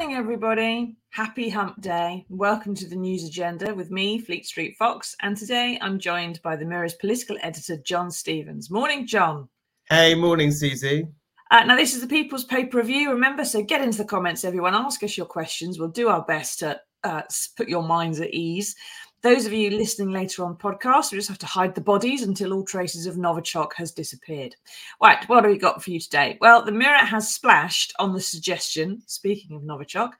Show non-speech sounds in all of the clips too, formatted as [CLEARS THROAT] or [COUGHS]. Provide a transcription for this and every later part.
morning, everybody. Happy hump day. Welcome to the news agenda with me, Fleet Street Fox. And today I'm joined by the Mirror's political editor, John Stevens. Morning, John. Hey, morning, Susie. Uh, now, this is the People's Paper Review. Remember, so get into the comments, everyone. Ask us your questions. We'll do our best to uh, put your minds at ease. Those of you listening later on podcast, we just have to hide the bodies until all traces of Novichok has disappeared. Right, what have we got for you today? Well, the Mirror has splashed on the suggestion, speaking of Novichok,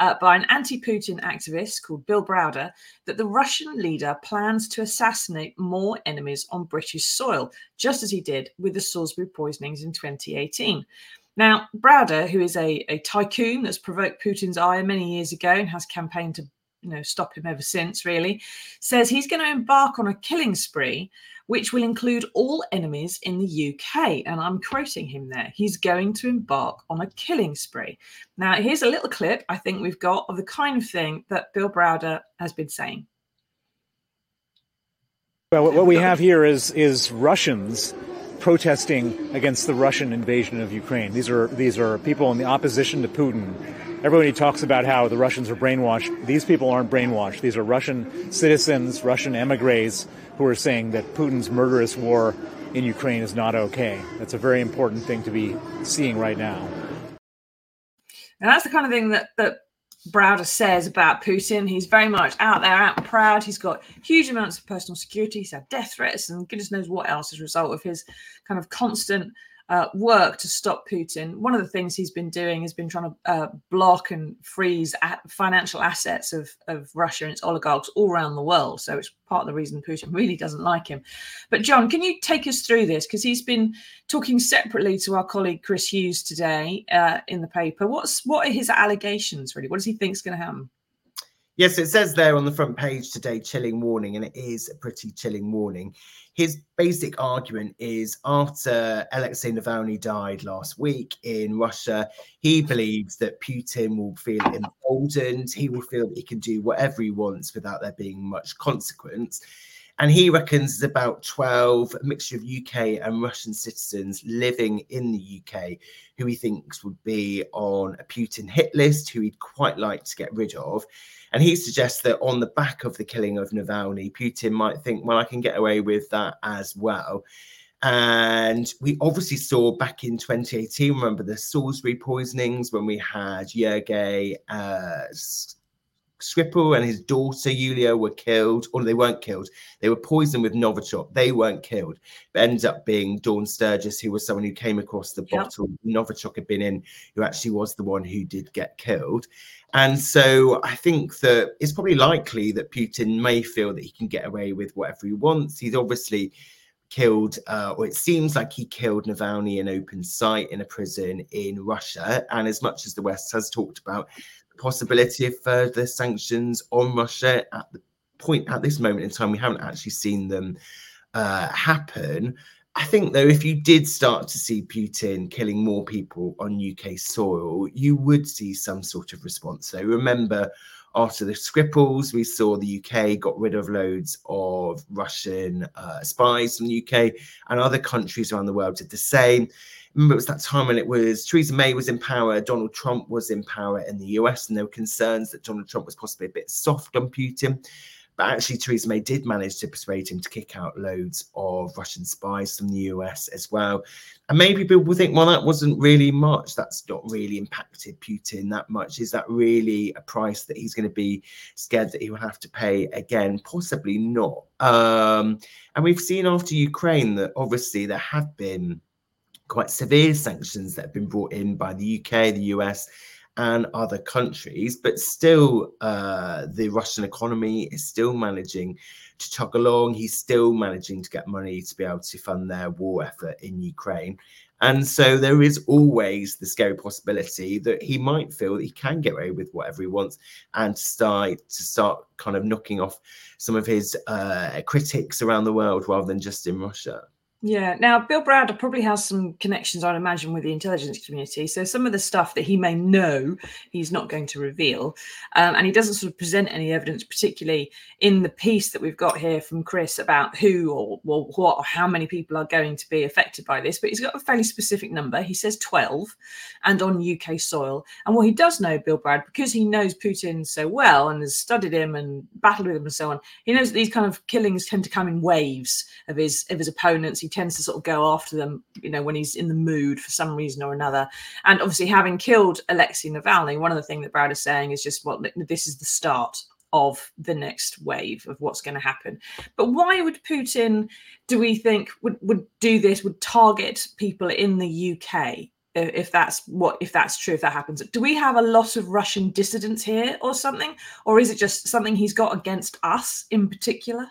uh, by an anti-Putin activist called Bill Browder, that the Russian leader plans to assassinate more enemies on British soil, just as he did with the Salisbury poisonings in 2018. Now, Browder, who is a, a tycoon that's provoked Putin's ire many years ago and has campaigned to you know stop him ever since really says he's going to embark on a killing spree which will include all enemies in the UK and I'm quoting him there he's going to embark on a killing spree. Now here's a little clip I think we've got of the kind of thing that Bill Browder has been saying. Well what we have here is is Russians protesting against the Russian invasion of Ukraine. These are these are people in the opposition to Putin everybody talks about how the Russians are brainwashed. These people aren't brainwashed. These are Russian citizens, Russian emigres who are saying that Putin's murderous war in Ukraine is not okay. That's a very important thing to be seeing right now. And that's the kind of thing that, that Browder says about Putin. He's very much out there, out and proud. He's got huge amounts of personal security. He's had death threats and goodness knows what else as a result of his kind of constant uh, work to stop Putin. One of the things he's been doing has been trying to uh, block and freeze financial assets of, of Russia and its oligarchs all around the world. So it's part of the reason Putin [LAUGHS] really doesn't like him. But John, can you take us through this? Because he's been talking separately to our colleague Chris Hughes today uh, in the paper. What's what are his allegations really? What does he think is going to happen? Yes, it says there on the front page today, chilling warning, and it is a pretty chilling warning. His basic argument is after Alexei Navalny died last week in Russia, he believes that Putin will feel emboldened. He will feel that he can do whatever he wants without there being much consequence. And he reckons there's about 12, a mixture of UK and Russian citizens living in the UK who he thinks would be on a Putin hit list, who he'd quite like to get rid of. And he suggests that on the back of the killing of Navalny, Putin might think, well, I can get away with that as well. And we obviously saw back in 2018, remember the Salisbury poisonings when we had Sergei uh, Skripal and his daughter Yulia were killed, or they weren't killed. They were poisoned with Novichok. They weren't killed, but ended up being Dawn Sturgess, who was someone who came across the bottle Novichok had been in, who actually was the one who did get killed. And so I think that it's probably likely that Putin may feel that he can get away with whatever he wants. He's obviously killed, uh, or it seems like he killed Navalny in open sight in a prison in Russia. And as much as the West has talked about possibility of further sanctions on Russia at the point at this moment in time, we haven't actually seen them uh, happen. I think, though, if you did start to see Putin killing more people on UK soil, you would see some sort of response. So remember, after the Skripals, we saw the UK got rid of loads of Russian uh, spies from the UK, and other countries around the world did the same. Remember, it was that time when it was Theresa May was in power, Donald Trump was in power in the US, and there were concerns that Donald Trump was possibly a bit soft on Putin. But actually, Theresa May did manage to persuade him to kick out loads of Russian spies from the US as well. And maybe people think, well, that wasn't really much. That's not really impacted Putin that much. Is that really a price that he's going to be scared that he will have to pay again? Possibly not. Um, and we've seen after Ukraine that obviously there have been quite severe sanctions that have been brought in by the UK, the US, and other countries, but still, uh, the Russian economy is still managing to chug along. He's still managing to get money to be able to fund their war effort in Ukraine. And so there is always the scary possibility that he might feel that he can get away with whatever he wants and start to start kind of knocking off some of his uh, critics around the world rather than just in Russia. Yeah. Now, Bill Browder probably has some connections, I'd imagine, with the intelligence community. So some of the stuff that he may know, he's not going to reveal. Um, and he doesn't sort of present any evidence, particularly in the piece that we've got here from Chris about who or, or what or how many people are going to be affected by this. But he's got a fairly specific number. He says 12 and on UK soil. And what he does know, Bill Browder, because he knows Putin so well and has studied him and battled with him and so on, he knows that these kind of killings tend to come in waves of his of his opponents tends to sort of go after them, you know, when he's in the mood for some reason or another. And obviously, having killed Alexei Navalny, one of the things that Browder is saying is just, well, this is the start of the next wave of what's going to happen. But why would Putin, do we think, would, would do this, would target people in the UK? if that's what if that's true if that happens do we have a lot of russian dissidents here or something or is it just something he's got against us in particular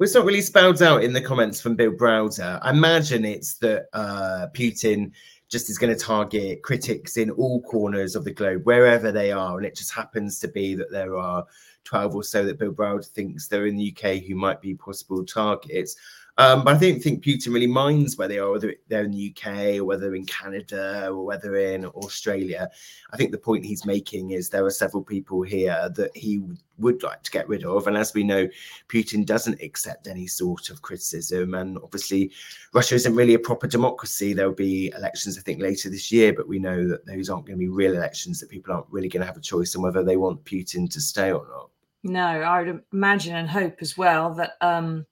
it's not really spelled out in the comments from Bill Browder. I imagine it's that uh, Putin just is going to target critics in all corners of the globe, wherever they are. And it just happens to be that there are 12 or so that Bill Browder thinks they're in the UK who might be possible targets. Um, but I don't think Putin really minds where they are, whether they're in the UK or whether in Canada or whether in Australia. I think the point he's making is there are several people here that he would like to get rid of. And as we know, Putin doesn't accept any sort of criticism. And obviously, Russia isn't really a proper democracy. There'll be elections, I think, later this year, but we know that those aren't going to be real elections, that people aren't really going to have a choice on whether they want Putin to stay or not. No, I would imagine and hope as well that. Um,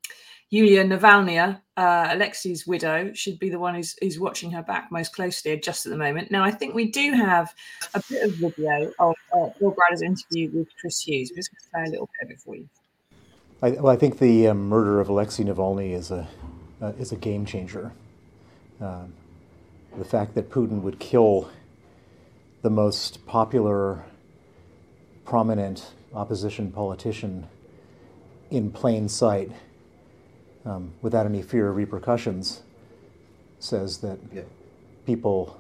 Yulia Navalny, uh, Alexei's widow, should be the one who's, who's watching her back most closely just at the moment. Now, I think we do have a bit of video of uh, Bill Browder's interview with Chris Hughes. We're just going to play a little bit of it for you. I, well, I think the um, murder of Alexei Navalny is a uh, is a game changer. Um, the fact that Putin would kill the most popular, prominent opposition politician in plain sight um, without any fear of repercussions, says that yeah. people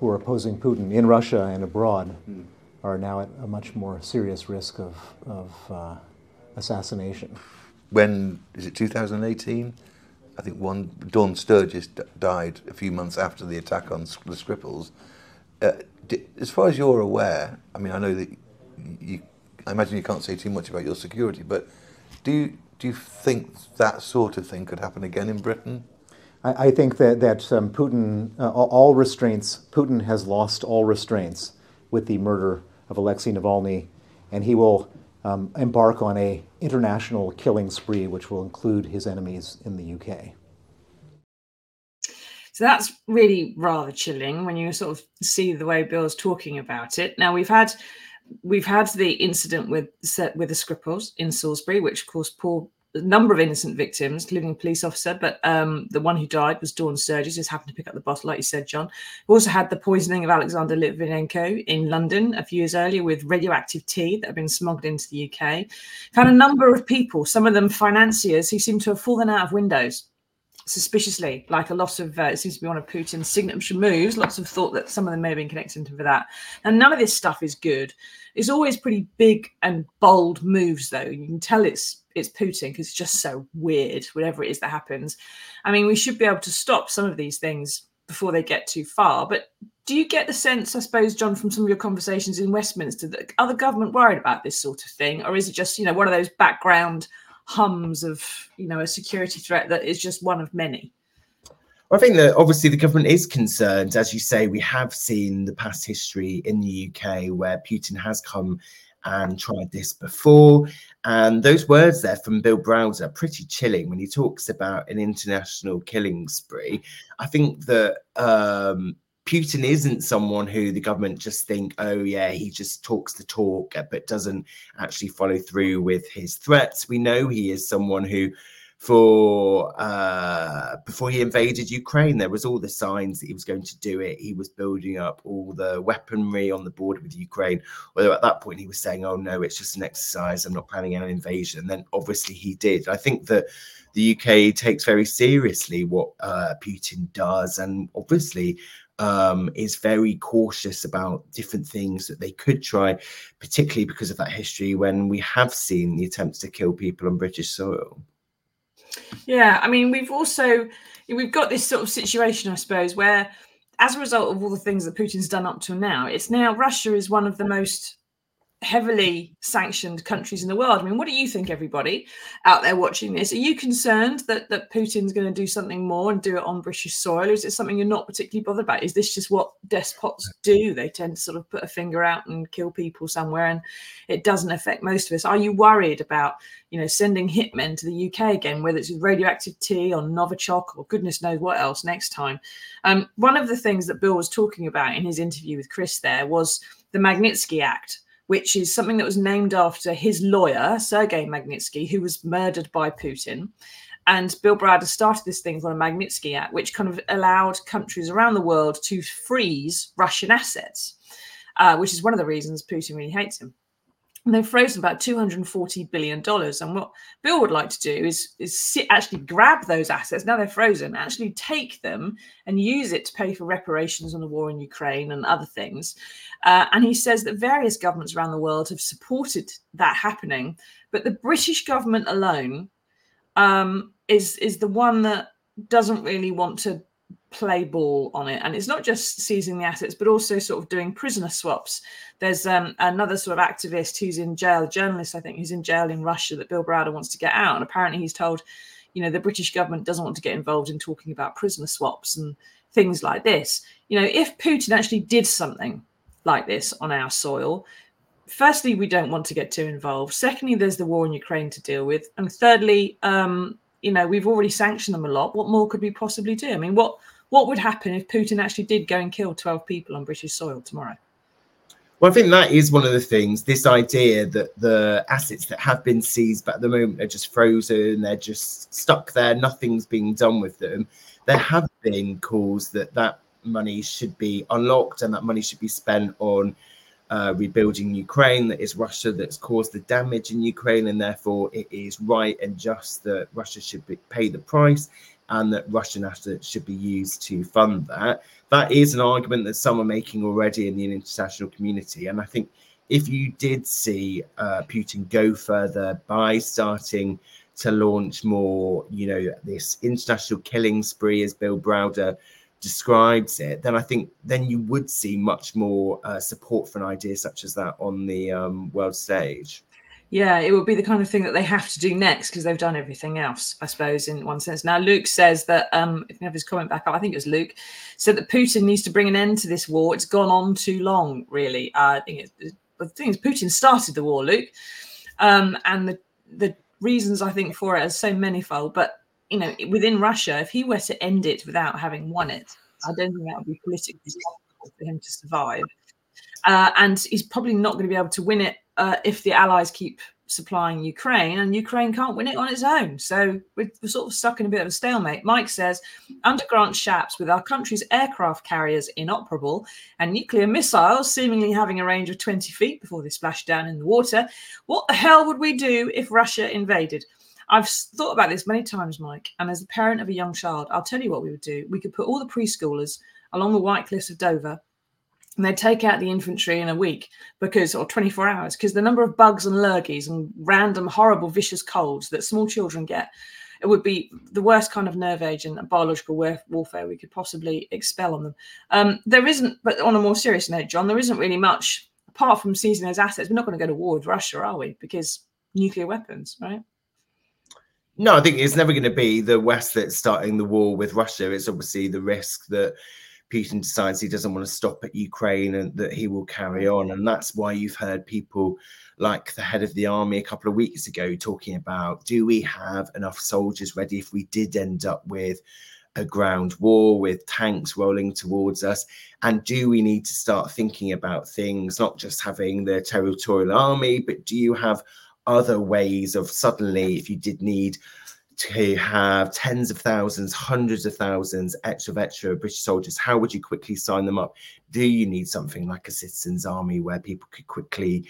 who are opposing Putin in Russia and abroad mm. are now at a much more serious risk of, of uh, assassination. When is it 2018? I think one Dawn Sturgess d- died a few months after the attack on the Skripals. Uh, d- as far as you're aware, I mean, I know that you, I imagine you can't say too much about your security, but do you, do you think that sort of thing could happen again in Britain? I, I think that, that um, Putin, uh, all restraints, Putin has lost all restraints with the murder of Alexei Navalny, and he will um, embark on a international killing spree, which will include his enemies in the UK. So that's really rather chilling when you sort of see the way Bill's talking about it. Now we've had we've had the incident with with the Skripals in Salisbury, which of course poor a number of innocent victims, including a police officer, but um, the one who died was Dawn Sturgess, just happened to pick up the bottle, like you said, John. We also had the poisoning of Alexander Litvinenko in London a few years earlier with radioactive tea that had been smuggled into the UK. Found a number of people, some of them financiers, who seem to have fallen out of windows suspiciously, like a lot of, uh, it seems to be one of Putin's signature moves. Lots of thought that some of them may have been connected to that. And none of this stuff is good. It's always pretty big and bold moves, though. You can tell it's it's Putin because it's just so weird, whatever it is that happens. I mean, we should be able to stop some of these things before they get too far. But do you get the sense, I suppose, John, from some of your conversations in Westminster, that are the government worried about this sort of thing, or is it just you know one of those background hums of you know a security threat that is just one of many I think that obviously the government is concerned. As you say, we have seen the past history in the UK where Putin has come and tried this before. And those words there from Bill Browder are pretty chilling when he talks about an international killing spree. I think that um, Putin isn't someone who the government just think, oh yeah, he just talks the talk, uh, but doesn't actually follow through with his threats. We know he is someone who, for uh, before he invaded Ukraine, there was all the signs that he was going to do it. He was building up all the weaponry on the border with Ukraine. Although at that point he was saying, oh no, it's just an exercise. I'm not planning an invasion. And then obviously he did. I think that the UK takes very seriously what uh, Putin does, and obviously um, is very cautious about different things that they could try, particularly because of that history when we have seen the attempts to kill people on British soil. Yeah, I mean, we've also we've got this sort of situation, I suppose, where as a result of all the things that Putin's done up to now, it's now Russia is one of the most heavily sanctioned countries in the world. I mean, what do you think, everybody out there watching this? Are you concerned that that Putin's going to do something more and do it on British soil? Or is it something you're not particularly bothered about? Is this just what despots do? They tend to sort of put a finger out and kill people somewhere, and it doesn't affect most of us. Are you worried about, you know, sending hitmen to the UK again, whether it's radioactive tea or Novichok or goodness knows what else next time? Um, one of the things that Bill was talking about in his interview with Chris there was the Magnitsky Act which is something that was named after his lawyer, Sergei Magnitsky, who was murdered by Putin. And Bill Browder started this thing called a Magnitsky Act, which kind of allowed countries around the world to freeze Russian assets, uh, which is one of the reasons Putin really hates him they've frozen about 240 billion dollars. And what bill would like to do is is sit, actually grab those assets. Now they're frozen actually take them and use it to pay for reparations on the war in ukraine and other things. Uh, and he says that various governments around the world have supported that happening but the british government alone um, is is the one that doesn't really want to play ball on it. And it's not just seizing the assets but also sort of doing prisoner swaps. There's um, another sort of activist who's in jail journalist i think who's in jail in russia that bill browder wants to get out. And apparently he's told you know the british government doesn't want to get involved in talking about prisoner swaps and things like this. You know if putin actually did something like this on our soil firstly we don't want to get too involved. Secondly there's the war in ukraine to deal with. And thirdly um, you know we've already sanctioned them a lot what more could we possibly do i mean what what would happen if Putin actually did go and kill 12 people on British soil tomorrow? Well, I think that is one of the things. This idea that the assets that have been seized, but at the moment are just frozen, they're just stuck there, nothing's being done with them. There have been calls that that money should be unlocked and that money should be spent on uh, rebuilding Ukraine. That is Russia that's caused the damage in Ukraine, and therefore it is right and just that Russia should be, pay the price and that Russian assets should be used to fund that. That is an argument that some are making already in the international community. And I think if you did see uh, Putin go further by starting to launch more, you know, this international killing spree, as Bill Browder describes it, then I think then you would see much more uh, support for an idea such as that on the um, world stage. Yeah, it would be the kind of thing that they have to do next because they've done everything else, I suppose, in one sense. Now, Luke says that, um, if you have his comment back up, I think it was Luke, said that Putin needs to bring an end to this war. It's gone on too long, really. Uh, I think it's, the thing is, Putin started the war, Luke. Um, and the, the reasons I think for it are so manifold. But, you know, within Russia, if he were to end it without having won it, I don't think that would be politically possible for him to survive. Uh, and he's probably not going to be able to win it uh, if the Allies keep supplying Ukraine, and Ukraine can't win it on its own. So we're, we're, sort of stuck in a bit of a stalemate. Mike says, under Grant Shapps, with our country's aircraft carriers inoperable and nuclear missiles seemingly having a range of 20 feet before they splash down in the water, what the hell would we do if Russia invaded? I've thought about this many times, Mike, and as a parent of a young child, I'll tell you what we would do. We could put all the preschoolers along the White Cliffs of Dover and they'd take out the infantry in a week because or 24 hours because the number of bugs and lurgies and random horrible vicious colds that small children get it would be the worst kind of nerve agent and biological warfare we could possibly expel on them. Um, there isn't but on a more serious note john there isn't really much apart from seizing those assets. We're not going to go to war with russia are we? Because nuclear weapons right no i think it's never going to be the west that's starting the war with russia it's obviously the risk that Putin decides he doesn't want to stop at Ukraine and that he will carry on. And that's why you've heard people like the head of the army a couple of weeks ago talking about do we have enough soldiers ready if we did end up with a ground war with tanks rolling towards us? And do we need to start thinking about things, not just having the territorial army, but do you have other ways of suddenly, if you did need to have tens of thousands, hundreds of thousands extra extra British soldiers, how would you quickly sign them up? Do you need something like a citizens army where people could quickly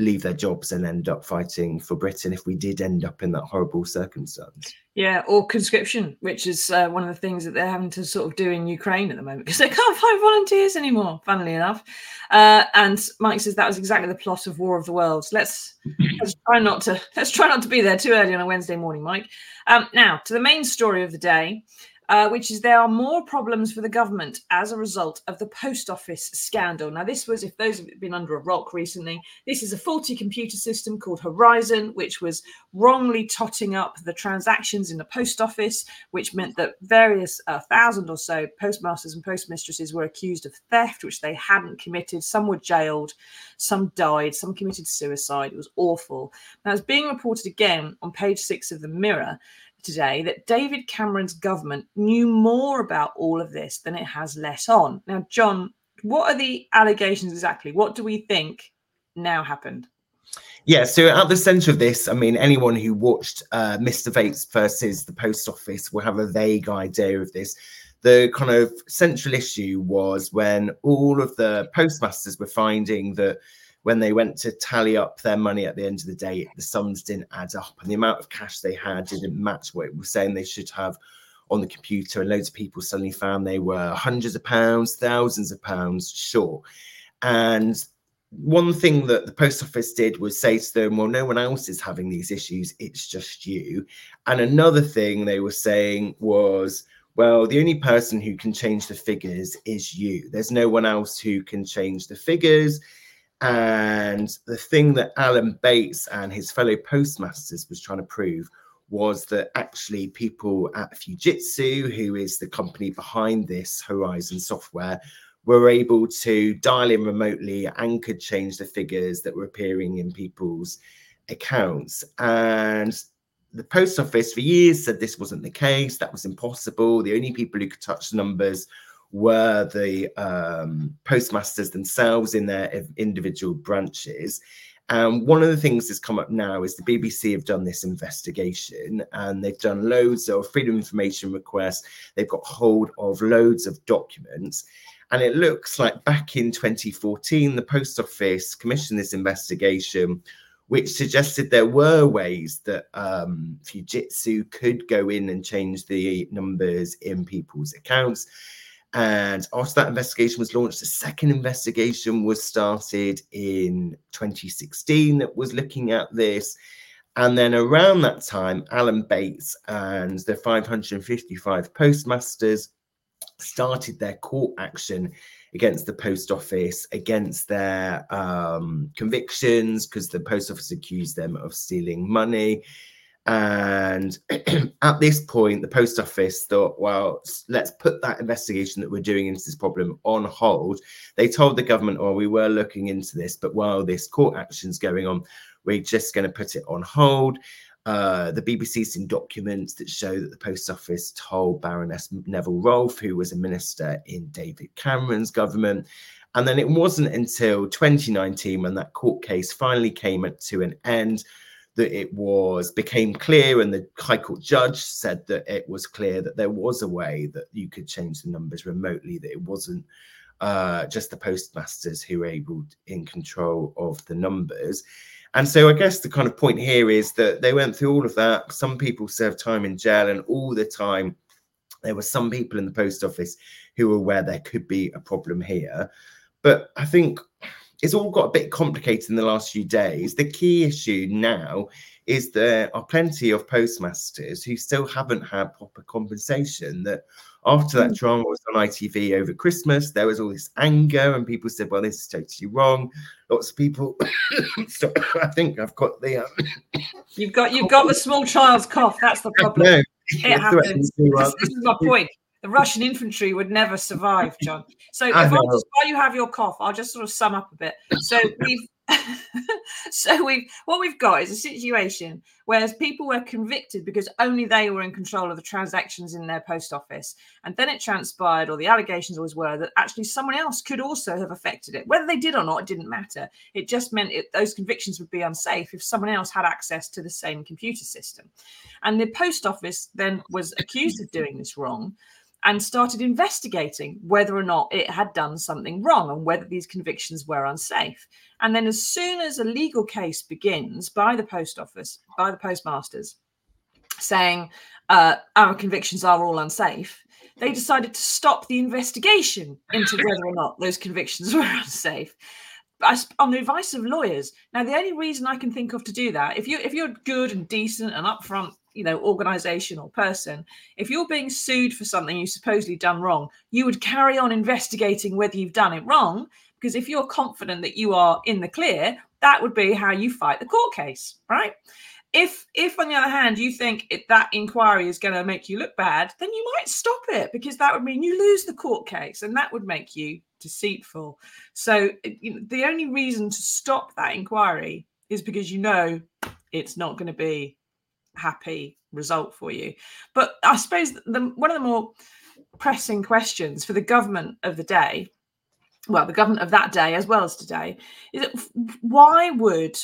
leave their jobs and end up fighting for Britain if we did end up in that horrible circumstance. Yeah, or conscription, which is uh, one of the things that they're having to sort of do in Ukraine at the moment because they can't find volunteers anymore. Funnily enough, uh, and Mike says that was exactly the plot of War of the Worlds. Let's let's try not to let's try not to be there too early on a Wednesday morning, Mike. Um, now to the main story of the day uh, which is there are more problems for the government as a result of the post office scandal. Now, this was, if those have been under a rock recently, this is a faulty computer system called Horizon, which was wrongly totting up the transactions in the post office, which meant that various uh, thousand or so postmasters and postmistresses were accused of theft, which they hadn't committed. Some were jailed, some died, some committed suicide. It was awful. Now, it's being reported again on page six of the Mirror today that David Cameron's government knew more about all of this than it has let on. Now, John, what are the allegations exactly? What do we think now happened? Yeah, so at the centre of this, I mean, anyone who watched uh, Mr. Bates versus the Post Office will have a vague idea of this. The kind of central issue was when all of the postmasters were finding that when they went to tally up their money at the end of the day, the sums didn't add up, and the amount of cash they had didn't match what it was saying they should have on the computer. And loads of people suddenly found they were hundreds of pounds, thousands of pounds short. And one thing that the post office did was say to them, Well, no one else is having these issues, it's just you. And another thing they were saying was, well, the only person who can change the figures is you. There's no one else who can change the figures. And the thing that Alan Bates and his fellow postmasters was trying to prove was that actually people at Fujitsu, who is the company behind this Horizon software, were able to dial in remotely and could change the figures that were appearing in people's accounts. And the post office for years said this wasn't the case, that was impossible. The only people who could touch the numbers were the um, postmasters themselves in their individual branches. And one of the things that's come up now is the BBC have done this investigation and they've done loads of freedom information requests. They've got hold of loads of documents. And it looks like back in 2014, the Post Office commissioned this investigation, which suggested there were ways that um, Fujitsu could go in and change the numbers in people's accounts. And after that investigation was launched, a second investigation was started in 2016 that was looking at this. And then around that time, Alan Bates and the 555 postmasters started their court action against the post office, against their um, convictions, because the post office accused them of stealing money. And [CLEARS THROAT] at this point, the post office thought, well, let's put that investigation that we're doing into this problem on hold. They told the government, oh, we were looking into this, but while this court action's going on, we're just going to put it on hold. Uh, the BBC's seen documents that show that the post office told Baroness Neville Rolfe, who was a minister in David Cameron's government. And then it wasn't until 2019 when that court case finally came to an end that it was became clear and the high court judge said that it was clear that there was a way that you could change the numbers remotely that it wasn't uh, just the postmasters who were able in control of the numbers. And so i guess the kind of point here is that they went through all of that. Some people served time in jail and all the time there were some people in the post office who were aware there could be a problem here. But i think it's all got a bit complicated in the last few days. The key issue now is there are plenty of postmasters who still haven't had proper compensation. That after that hmm. drama was on ITV over Christmas, there was all this anger, and people said, "Well, this is totally wrong." Lots of people. [COUGHS] so I think I've got the. Um, you've got you've got the small child's cough. That's the problem. No, it [LAUGHS] happens. To, this is my point the Russian infantry would never survive, John. So if I just, while you have your cough, I'll just sort of sum up a bit. So [LAUGHS] we've [LAUGHS] so we've what we've got is a situation where people were convicted because only they were in control of the transactions in their post office. And then it transpired or the allegations always were that actually someone else could also have affected it. Whether they did or not it didn't matter. It just meant it, those convictions would be unsafe if someone else had access to the same computer system. And the post office then was accused of doing this wrong and started investigating whether or not it had done something wrong and whether these convictions were unsafe. And then, as soon as a legal case begins by the post office, by the postmasters, saying uh, our convictions are all unsafe, they decided to stop the investigation into whether or not those convictions [LAUGHS] were unsafe on the advice of lawyers. Now, the only reason I can think of to do that, if you if you're good and decent and upfront, you know, organization or person, if you're being sued for something you supposedly done wrong, you would carry on investigating whether you've done it wrong. Because if you're confident that you are in the clear, that would be how you fight the court case, right? if if on the other hand you think it, that inquiry is going to make you look bad then you might stop it because that would mean you lose the court case and that would make you deceitful so you know, the only reason to stop that inquiry is because you know it's not going to be happy result for you but i suppose the, one of the more pressing questions for the government of the day well the government of that day as well as today is why would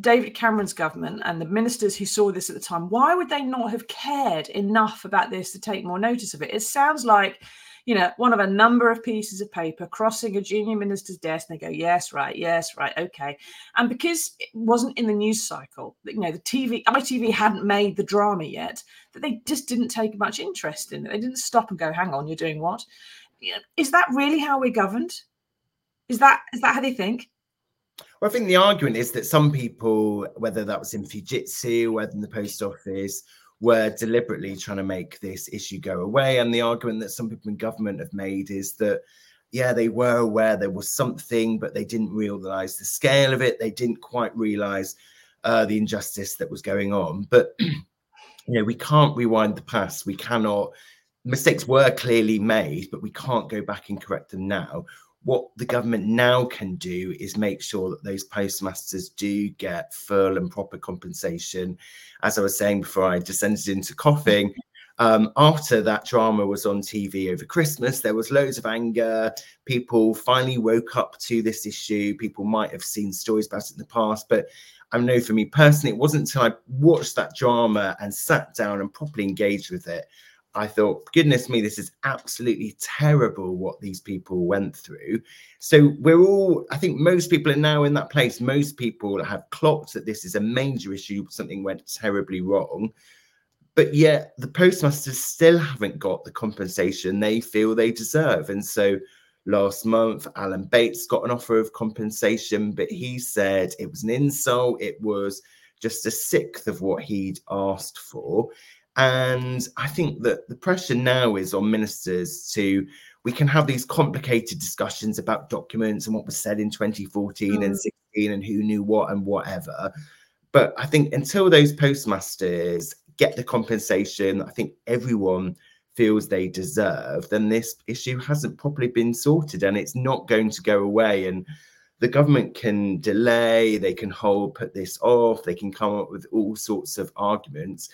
David Cameron's government and the ministers who saw this at the time, why would they not have cared enough about this to take more notice of it? It sounds like, you know, one of a number of pieces of paper crossing a junior minister's desk, and they go, yes, right, yes, right, okay. And because it wasn't in the news cycle, you know, the TV, ITV hadn't made the drama yet, that they just didn't take much interest in it. They didn't stop and go, hang on, you're doing what? Is that really how we're governed? Is that is that how they think? Well, I think the argument is that some people, whether that was in Fujitsu, or whether in the post office, were deliberately trying to make this issue go away. And the argument that some people in government have made is that, yeah, they were aware there was something, but they didn't realize the scale of it. They didn't quite realize uh, the injustice that was going on. But, [CLEARS THROAT] you know, we can't rewind the past. We cannot, mistakes were clearly made, but we can't go back and correct them now what the government now can do is make sure that those postmasters do get full and proper compensation. As I was saying before, I descended into coughing. [LAUGHS] Um, after that drama was on TV over Christmas, there was loads of anger. People finally woke up to this issue. People might have seen stories about it in the past, but I know for me personally, it wasn't until I watched that drama and sat down and properly engaged with it I thought, goodness me, this is absolutely terrible what these people went through. So we're all, I think most people are now in that place. Most people have clocked that this is a major issue, something went terribly wrong. But yet the postmasters still haven't got the compensation they feel they deserve. And so last month, Alan Bates got an offer of compensation, but he said it was an insult. It was just a sixth of what he'd asked for. And I think that the pressure now is on ministers to, we can have these complicated discussions about documents and what was said in 2014 mm. and 16 and who knew what and whatever. But I think until those postmasters get the compensation, I think everyone feels they deserve, then this issue hasn't properly been sorted and it's not going to go away. And the government can delay, they can hold, put this off, they can come up with all sorts of arguments.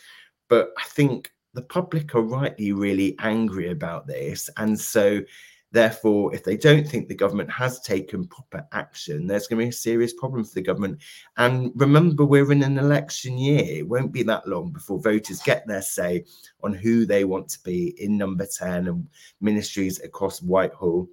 But I think the public are rightly really angry about this. And so, therefore, if they don't think the government has taken proper action, there's going to be a serious problem for the government. And remember, we're in an election year. It won't be that long before voters get their say on who they want to be in number 10 and ministries across Whitehall.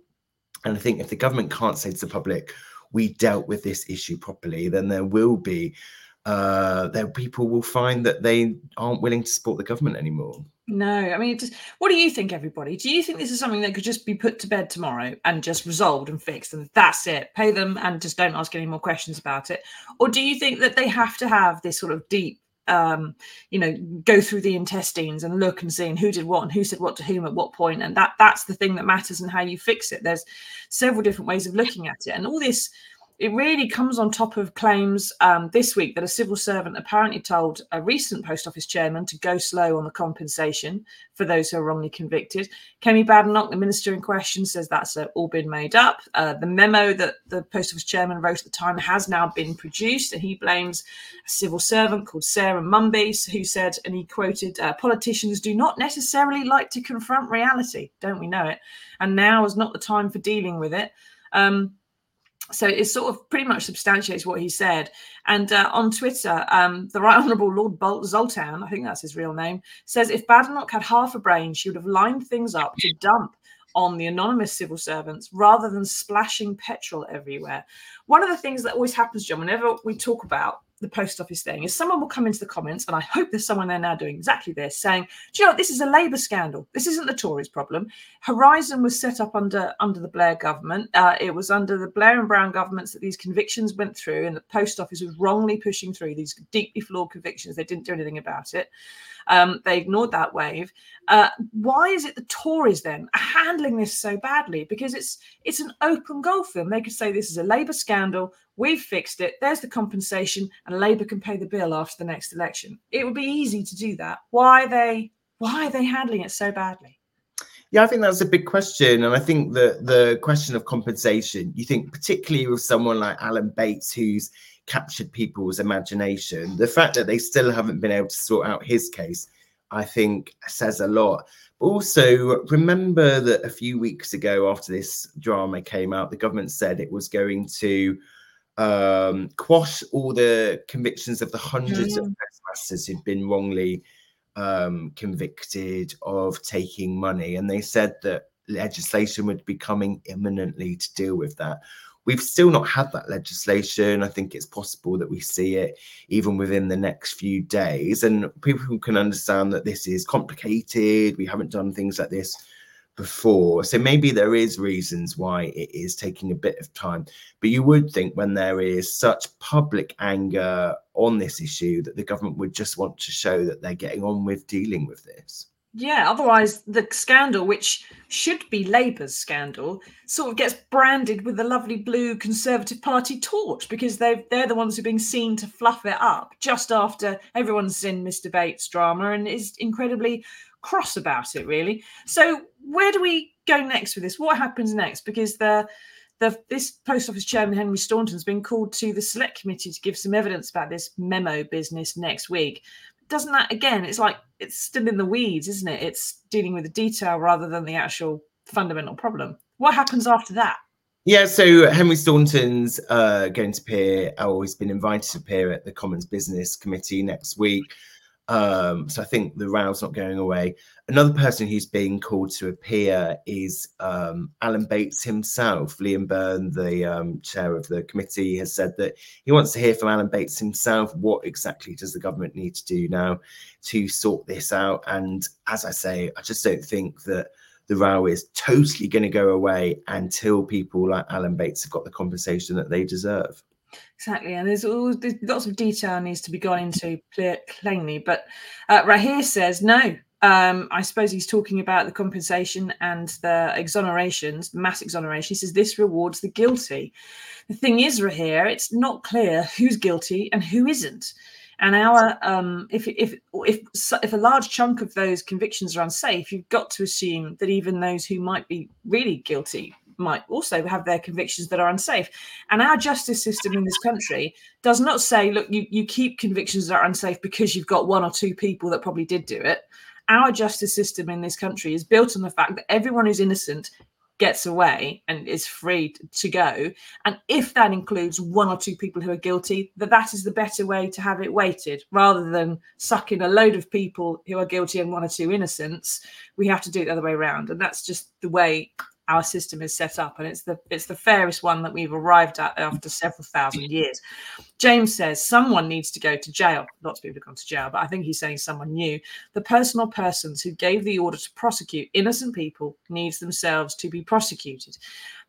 And I think if the government can't say to the public, we dealt with this issue properly, then there will be uh, there people will find that they aren't willing to support the government anymore. No, I mean, just, what do you think, everybody? Do you think this is something that could just be put to bed tomorrow and just resolved and fixed, and that's it? Pay them and just don't ask any more questions about it, or do you think that they have to have this sort of deep, um, you know, go through the intestines and look and see and who did what and who said what to whom at what point, and that that's the thing that matters and how you fix it. There's several different ways of looking at it, and all this it really comes on top of claims um, this week that a civil servant apparently told a recent post office chairman to go slow on the compensation for those who are wrongly convicted. Kemi Badenoch, the minister in question, says that's uh, all been made up. Uh, the memo that the post office chairman wrote at the time has now been produced, and he blames a civil servant called Sarah Munby, who said, and he quoted, uh, "Politicians do not necessarily like to confront reality, don't we know it? And now is not the time for dealing with it." Um, so it sort of pretty much substantiates what he said. And uh, on Twitter, um, the Right Honourable Lord Bolt Zoltan, I think that's his real name, says if Badenoch had half a brain, she would have lined things up to dump on the anonymous civil servants rather than splashing petrol everywhere. One of the things that always happens, John, whenever we talk about the post office thing is someone will come into the comments, and I hope there's someone there now doing exactly this, saying, "Do you know what? this is a Labour scandal? This isn't the Tories' problem. Horizon was set up under under the Blair government. Uh, it was under the Blair and Brown governments that these convictions went through, and the post office was wrongly pushing through these deeply flawed convictions. They didn't do anything about it. Um, they ignored that wave. Uh, why is it the Tories then are handling this so badly? Because it's it's an open goal for them. They could say this is a Labour scandal. We've fixed it. There's the compensation, and Labour can pay the bill after the next election. It would be easy to do that. Why they why are they handling it so badly? Yeah, I think that's a big question. And I think that the question of compensation, you think particularly with someone like Alan Bates, who's captured people's imagination. The fact that they still haven't been able to sort out his case, I think, says a lot. But also, remember that a few weeks ago, after this drama came out, the government said it was going to um, quash all the convictions of the hundreds of trespassers who'd been wrongly um, convicted of taking money. And they said that legislation would be coming imminently to deal with that. We've still not had that legislation. I think it's possible that we see it even within the next few days. And people can understand that this is complicated. We haven't done things like this before. So maybe there is reasons why it is taking a bit of time. But you would think when there is such public anger on this issue that the government would just want to show that they're getting on with dealing with this. Yeah, otherwise the scandal, which should be Labour's scandal, sort of gets branded with the lovely blue Conservative Party torch because they they're the ones who've been seen to fluff it up just after everyone's in Mr. Bates' drama and is incredibly cross about it, really. So where do we go next with this? What happens next? Because the the, this post office chairman Henry Staunton's been called to the select committee to give some evidence about this memo business next week doesn't that again it's like it's still in the weeds isn't it? It's dealing with the detail rather than the actual fundamental problem. What happens after that? Yeah so henry staunton's uh, going to appear or he's been invited to appear at the commons business committee next week um, so I think the row's not going away. Another person who's being called to appear is um, Alan Bates himself. Liam Byrne, the um, chair of the committee, has said that he wants to hear from Alan Bates himself. What exactly does the government need to do now to sort this out? And as I say, I just don't think that the row is totally going to go away until people like Alan Bates have got the compensation that they deserve. Exactly, and there's, all, there's lots of detail needs to be gone into plainly. But uh, Rahir says no. Um, I suppose he's talking about the compensation and the exonerations, mass exoneration. He says this rewards the guilty. The thing is, Rahir, it's not clear who's guilty and who isn't. And our um, if if if if a large chunk of those convictions are unsafe, you've got to assume that even those who might be really guilty might also have their convictions that are unsafe. And our justice system in this country does not say, look, you, you keep convictions that are unsafe because you've got one or two people that probably did do it. Our justice system in this country is built on the fact that everyone who's innocent gets away and is free to go and if that includes one or two people who are guilty that that is the better way to have it weighted rather than suck in a load of people who are guilty and one or two innocents we have to do it the other way around and that's just the way our system is set up and it's the it's the fairest one that we've arrived at after several thousand years. James says someone needs to go to jail. Lots of people have gone to jail but i think he's saying someone new. The person or persons who gave the order to prosecute innocent people needs themselves to be prosecuted.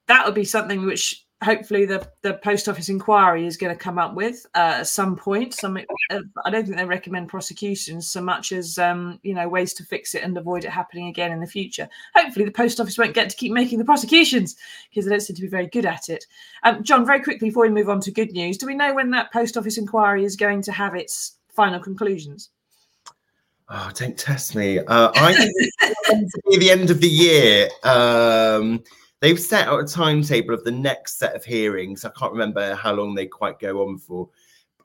That would be something which hopefully the, the post office inquiry is going to come up with uh, at some point. Some uh, I don't think they recommend prosecutions so much as um, you know ways to fix it and avoid it happening again in the future. Hopefully, the post office won't get to keep making the prosecutions because they don't seem to be very good at it. Um, John, very quickly before we move on to good news, do we know when that post office inquiry is going to have its final conclusions? Oh, don't test me. Uh, I think it's going to be the end of the year. Um, they've set out a timetable of the next set of hearings. I can't remember how long they quite go on for.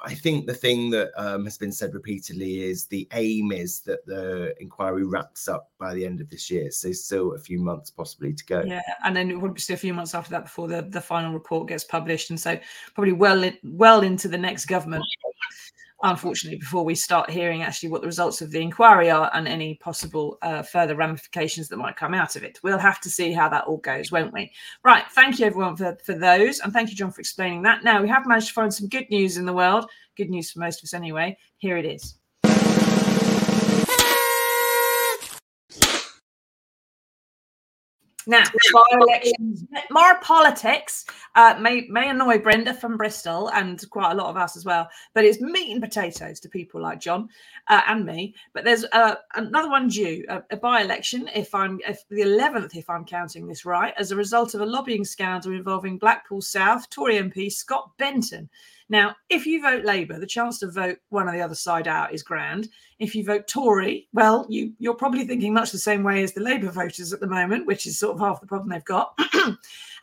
I think the thing that um, has been said repeatedly is the aim is that the inquiry wraps up by the end of this year. So still a few months possibly to go. Yeah, and then it would be still a few months after that before the, the final report gets published, and so probably well well into the next government. Unfortunately, before we start hearing actually what the results of the inquiry are and any possible uh, further ramifications that might come out of it, we'll have to see how that all goes, won't we? Right. Thank you, everyone, for, for those. And thank you, John, for explaining that. Now, we have managed to find some good news in the world. Good news for most of us, anyway. Here it is. Now, by-elections, more politics uh, may may annoy Brenda from Bristol and quite a lot of us as well, but it's meat and potatoes to people like John uh, and me. But there's uh, another one due, a, a by-election, if I'm if the 11th, if I'm counting this right, as a result of a lobbying scandal involving Blackpool South Tory MP Scott Benton. Now, if you vote Labour, the chance to vote one or the other side out is grand. If you vote Tory, well, you, you're probably thinking much the same way as the Labour voters at the moment, which is sort of half the problem they've got. [CLEARS THROAT]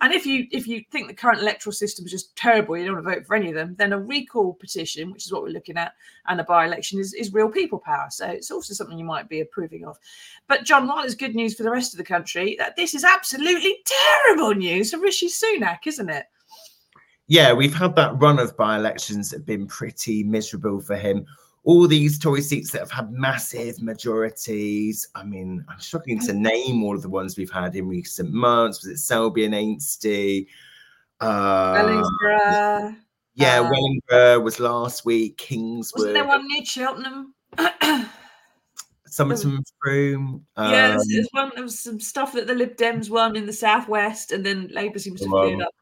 and if you if you think the current electoral system is just terrible, you don't want to vote for any of them, then a recall petition, which is what we're looking at, and a by-election is, is real people power. So it's also something you might be approving of. But John, while it's good news for the rest of the country, that this is absolutely terrible news for Rishi Sunak, isn't it? Yeah, we've had that run of by elections that have been pretty miserable for him. All these Tory seats that have had massive majorities. I mean, I'm struggling to name all of the ones we've had in recent months. Was it Selby and Ainsty? Uh, Wellingborough. Yeah, uh, Wellingborough was last week. Kingswood. Wasn't there one near Cheltenham? Somerton Frome. Um, yeah, there's, there's one. There was some stuff that the Lib Dems won in the southwest, and then Labour seems to have cleared up.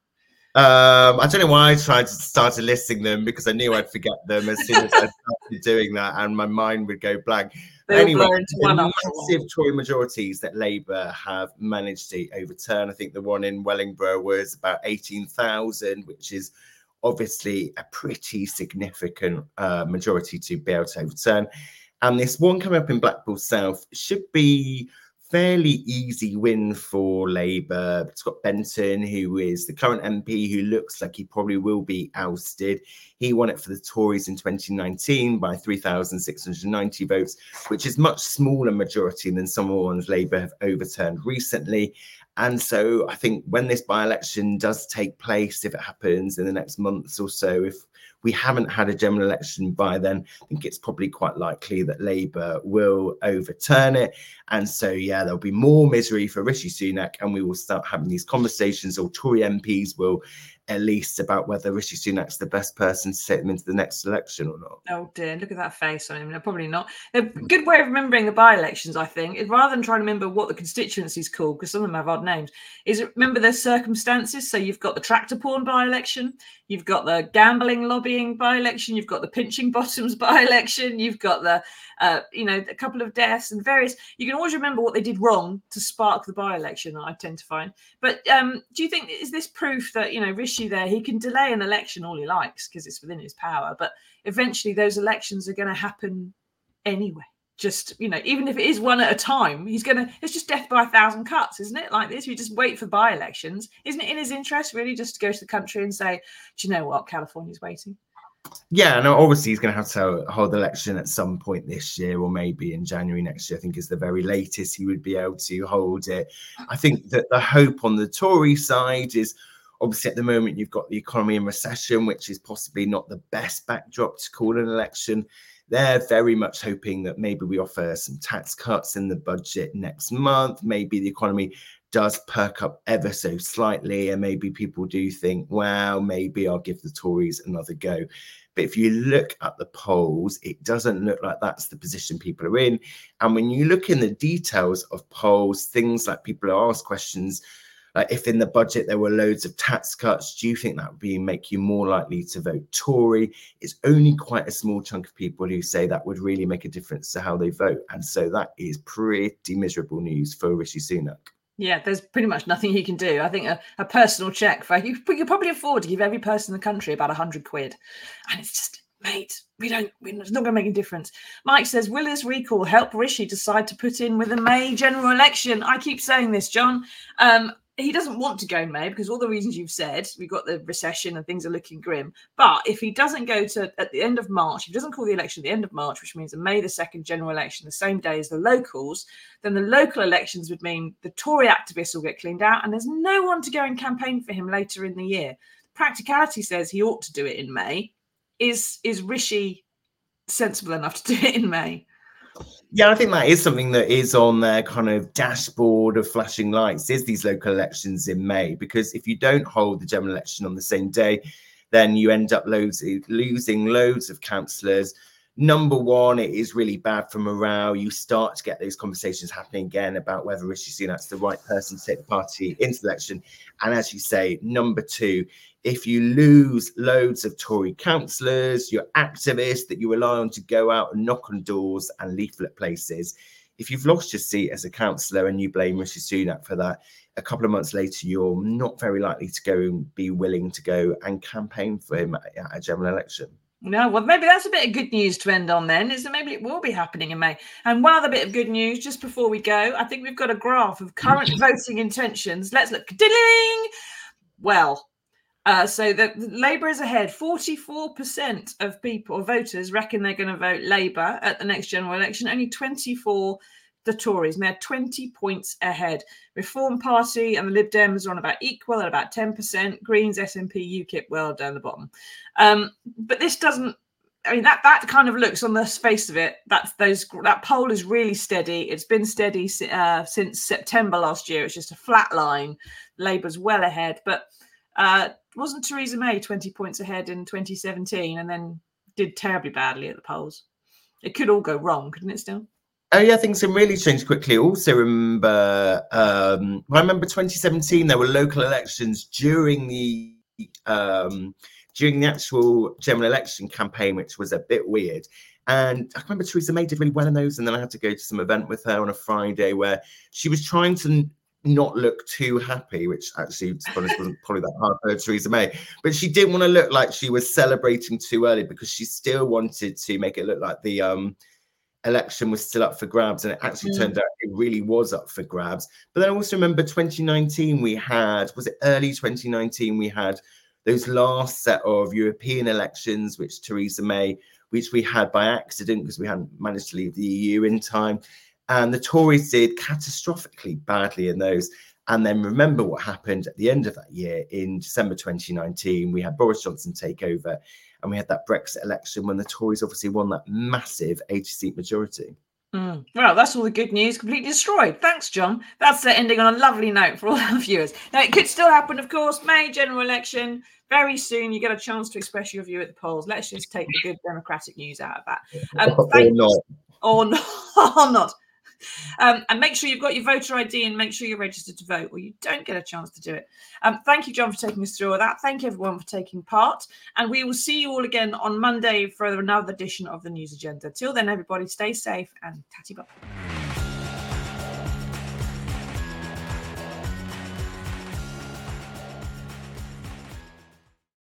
Um, I don't know why I tried to start listing them because I knew I'd forget them as soon as I started doing that, and my mind would go blank. anyway, the massive Tory majorities that Labour have managed to overturn. I think the one in Wellingborough was about eighteen thousand, which is obviously a pretty significant uh, majority to be able to overturn. And this one coming up in Blackpool South should be fairly easy win for Labour. Scott Benton, who is the current MP, who looks like he probably will be ousted. He won it for the Tories in 2019 by 3,690 votes, which is much smaller majority than some of the ones Labour have overturned recently. And so I think when this by-election does take place, if it happens in the next months or so, if we haven't had a general election by then. I think it's probably quite likely that Labour will overturn it. And so, yeah, there'll be more misery for Rishi Sunak, and we will start having these conversations, or Tory MPs will at least about whether Rishi Sunak's the best person to take them into the next election or not. Oh dear, look at that face on him. No, probably not. A good way of remembering the by-elections, I think, rather than trying to remember what the constituency's called, because some of them have odd names, is remember their circumstances. So you've got the tractor porn by-election, you've got the gambling lobbying by-election, you've got the pinching [LAUGHS] bottoms by-election, you've got the uh, you know, a couple of deaths and various. You can always remember what they did wrong to spark the by-election. I tend to find. But um, do you think is this proof that you know Rishi there he can delay an election all he likes because it's within his power, but eventually those elections are going to happen anyway just you know even if it is one at a time he's gonna it's just death by a thousand cuts isn't it like this you just wait for by-elections isn't it in his interest really just to go to the country and say do you know what california's waiting yeah, and obviously he's going to have to hold the election at some point this year, or maybe in January next year. I think is the very latest he would be able to hold it. I think that the hope on the Tory side is obviously at the moment you've got the economy in recession, which is possibly not the best backdrop to call an election. They're very much hoping that maybe we offer some tax cuts in the budget next month. Maybe the economy does perk up ever so slightly, and maybe people do think, well, maybe I'll give the Tories another go. But if you look at the polls, it doesn't look like that's the position people are in. And when you look in the details of polls, things like people are asked questions like if in the budget there were loads of tax cuts, do you think that would be make you more likely to vote Tory? It's only quite a small chunk of people who say that would really make a difference to how they vote. And so that is pretty miserable news for Rishi Sunak. Yeah, there's pretty much nothing he can do. I think a, a personal check for you, you probably afford to give every person in the country about a hundred quid, and it's just, mate, we don't. It's not going to make a difference. Mike says, will this recall help Rishi decide to put in with a May general election? I keep saying this, John. Um, he doesn't want to go in May because all the reasons you've said, we've got the recession and things are looking grim. But if he doesn't go to at the end of March, if he doesn't call the election at the end of March, which means a May the 2nd general election, the same day as the locals, then the local elections would mean the Tory activists will get cleaned out and there's no one to go and campaign for him later in the year. Practicality says he ought to do it in May. Is is Rishi sensible enough to do it in May? Yeah, I think that is something that is on their kind of dashboard of flashing lights is these local elections in May. Because if you don't hold the general election on the same day, then you end up loads, losing loads of councillors. Number one, it is really bad for morale. You start to get those conversations happening again about whether Rishi Sunak's the right person to take the party into the election. And as you say, number two, if you lose loads of Tory councillors, your activists that you rely on to go out and knock on doors and leaflet places, if you've lost your seat as a councillor and you blame Rishi Sunak for that, a couple of months later, you're not very likely to go and be willing to go and campaign for him at a general election. No, well, maybe that's a bit of good news to end on then, is that maybe it will be happening in May. And one other bit of good news, just before we go, I think we've got a graph of current [LAUGHS] voting intentions. Let's look. Ding! Well, uh, so the, the Labour is ahead. Forty-four percent of people, voters, reckon they're going to vote Labour at the next general election. Only twenty-four the Tories. And They're 20 points ahead. Reform Party and the Lib Dems are on about equal at about 10%. Greens, SNP, UKIP, well down the bottom. Um, but this doesn't. I mean that that kind of looks on the face of it. That's those that poll is really steady. It's been steady uh, since September last year. It's just a flat line. Labour's well ahead, but uh, wasn't Theresa May 20 points ahead in 2017 and then did terribly badly at the polls? It could all go wrong, couldn't it still? Oh yeah, things can really change quickly. Also remember, um, I remember 2017 there were local elections during the um, during the actual general election campaign, which was a bit weird. And I remember Theresa May did really well in those, and then I had to go to some event with her on a Friday where she was trying to not look too happy, which actually, to be honest, wasn't probably that hard for Theresa May. But she didn't want to look like she was celebrating too early because she still wanted to make it look like the um, election was still up for grabs. And it actually mm. turned out it really was up for grabs. But then I also remember 2019, we had, was it early 2019, we had those last set of European elections, which Theresa May, which we had by accident because we hadn't managed to leave the EU in time. And the Tories did catastrophically badly in those. And then remember what happened at the end of that year in December 2019. We had Boris Johnson take over and we had that Brexit election when the Tories obviously won that massive 80 seat majority. Mm. Well, that's all the good news completely destroyed. Thanks, John. That's the ending on a lovely note for all our [LAUGHS] viewers. Now, it could still happen, of course. May general election very soon. You get a chance to express your view at the polls. Let's just take the good democratic news out of that. [LAUGHS] Um, [LAUGHS] or not. Or not. or not. [LAUGHS] Um, and make sure you've got your voter ID and make sure you're registered to vote, or you don't get a chance to do it. Um, thank you, John, for taking us through all that. Thank you, everyone, for taking part. And we will see you all again on Monday for another edition of the News Agenda. Till then, everybody, stay safe and tatty bye.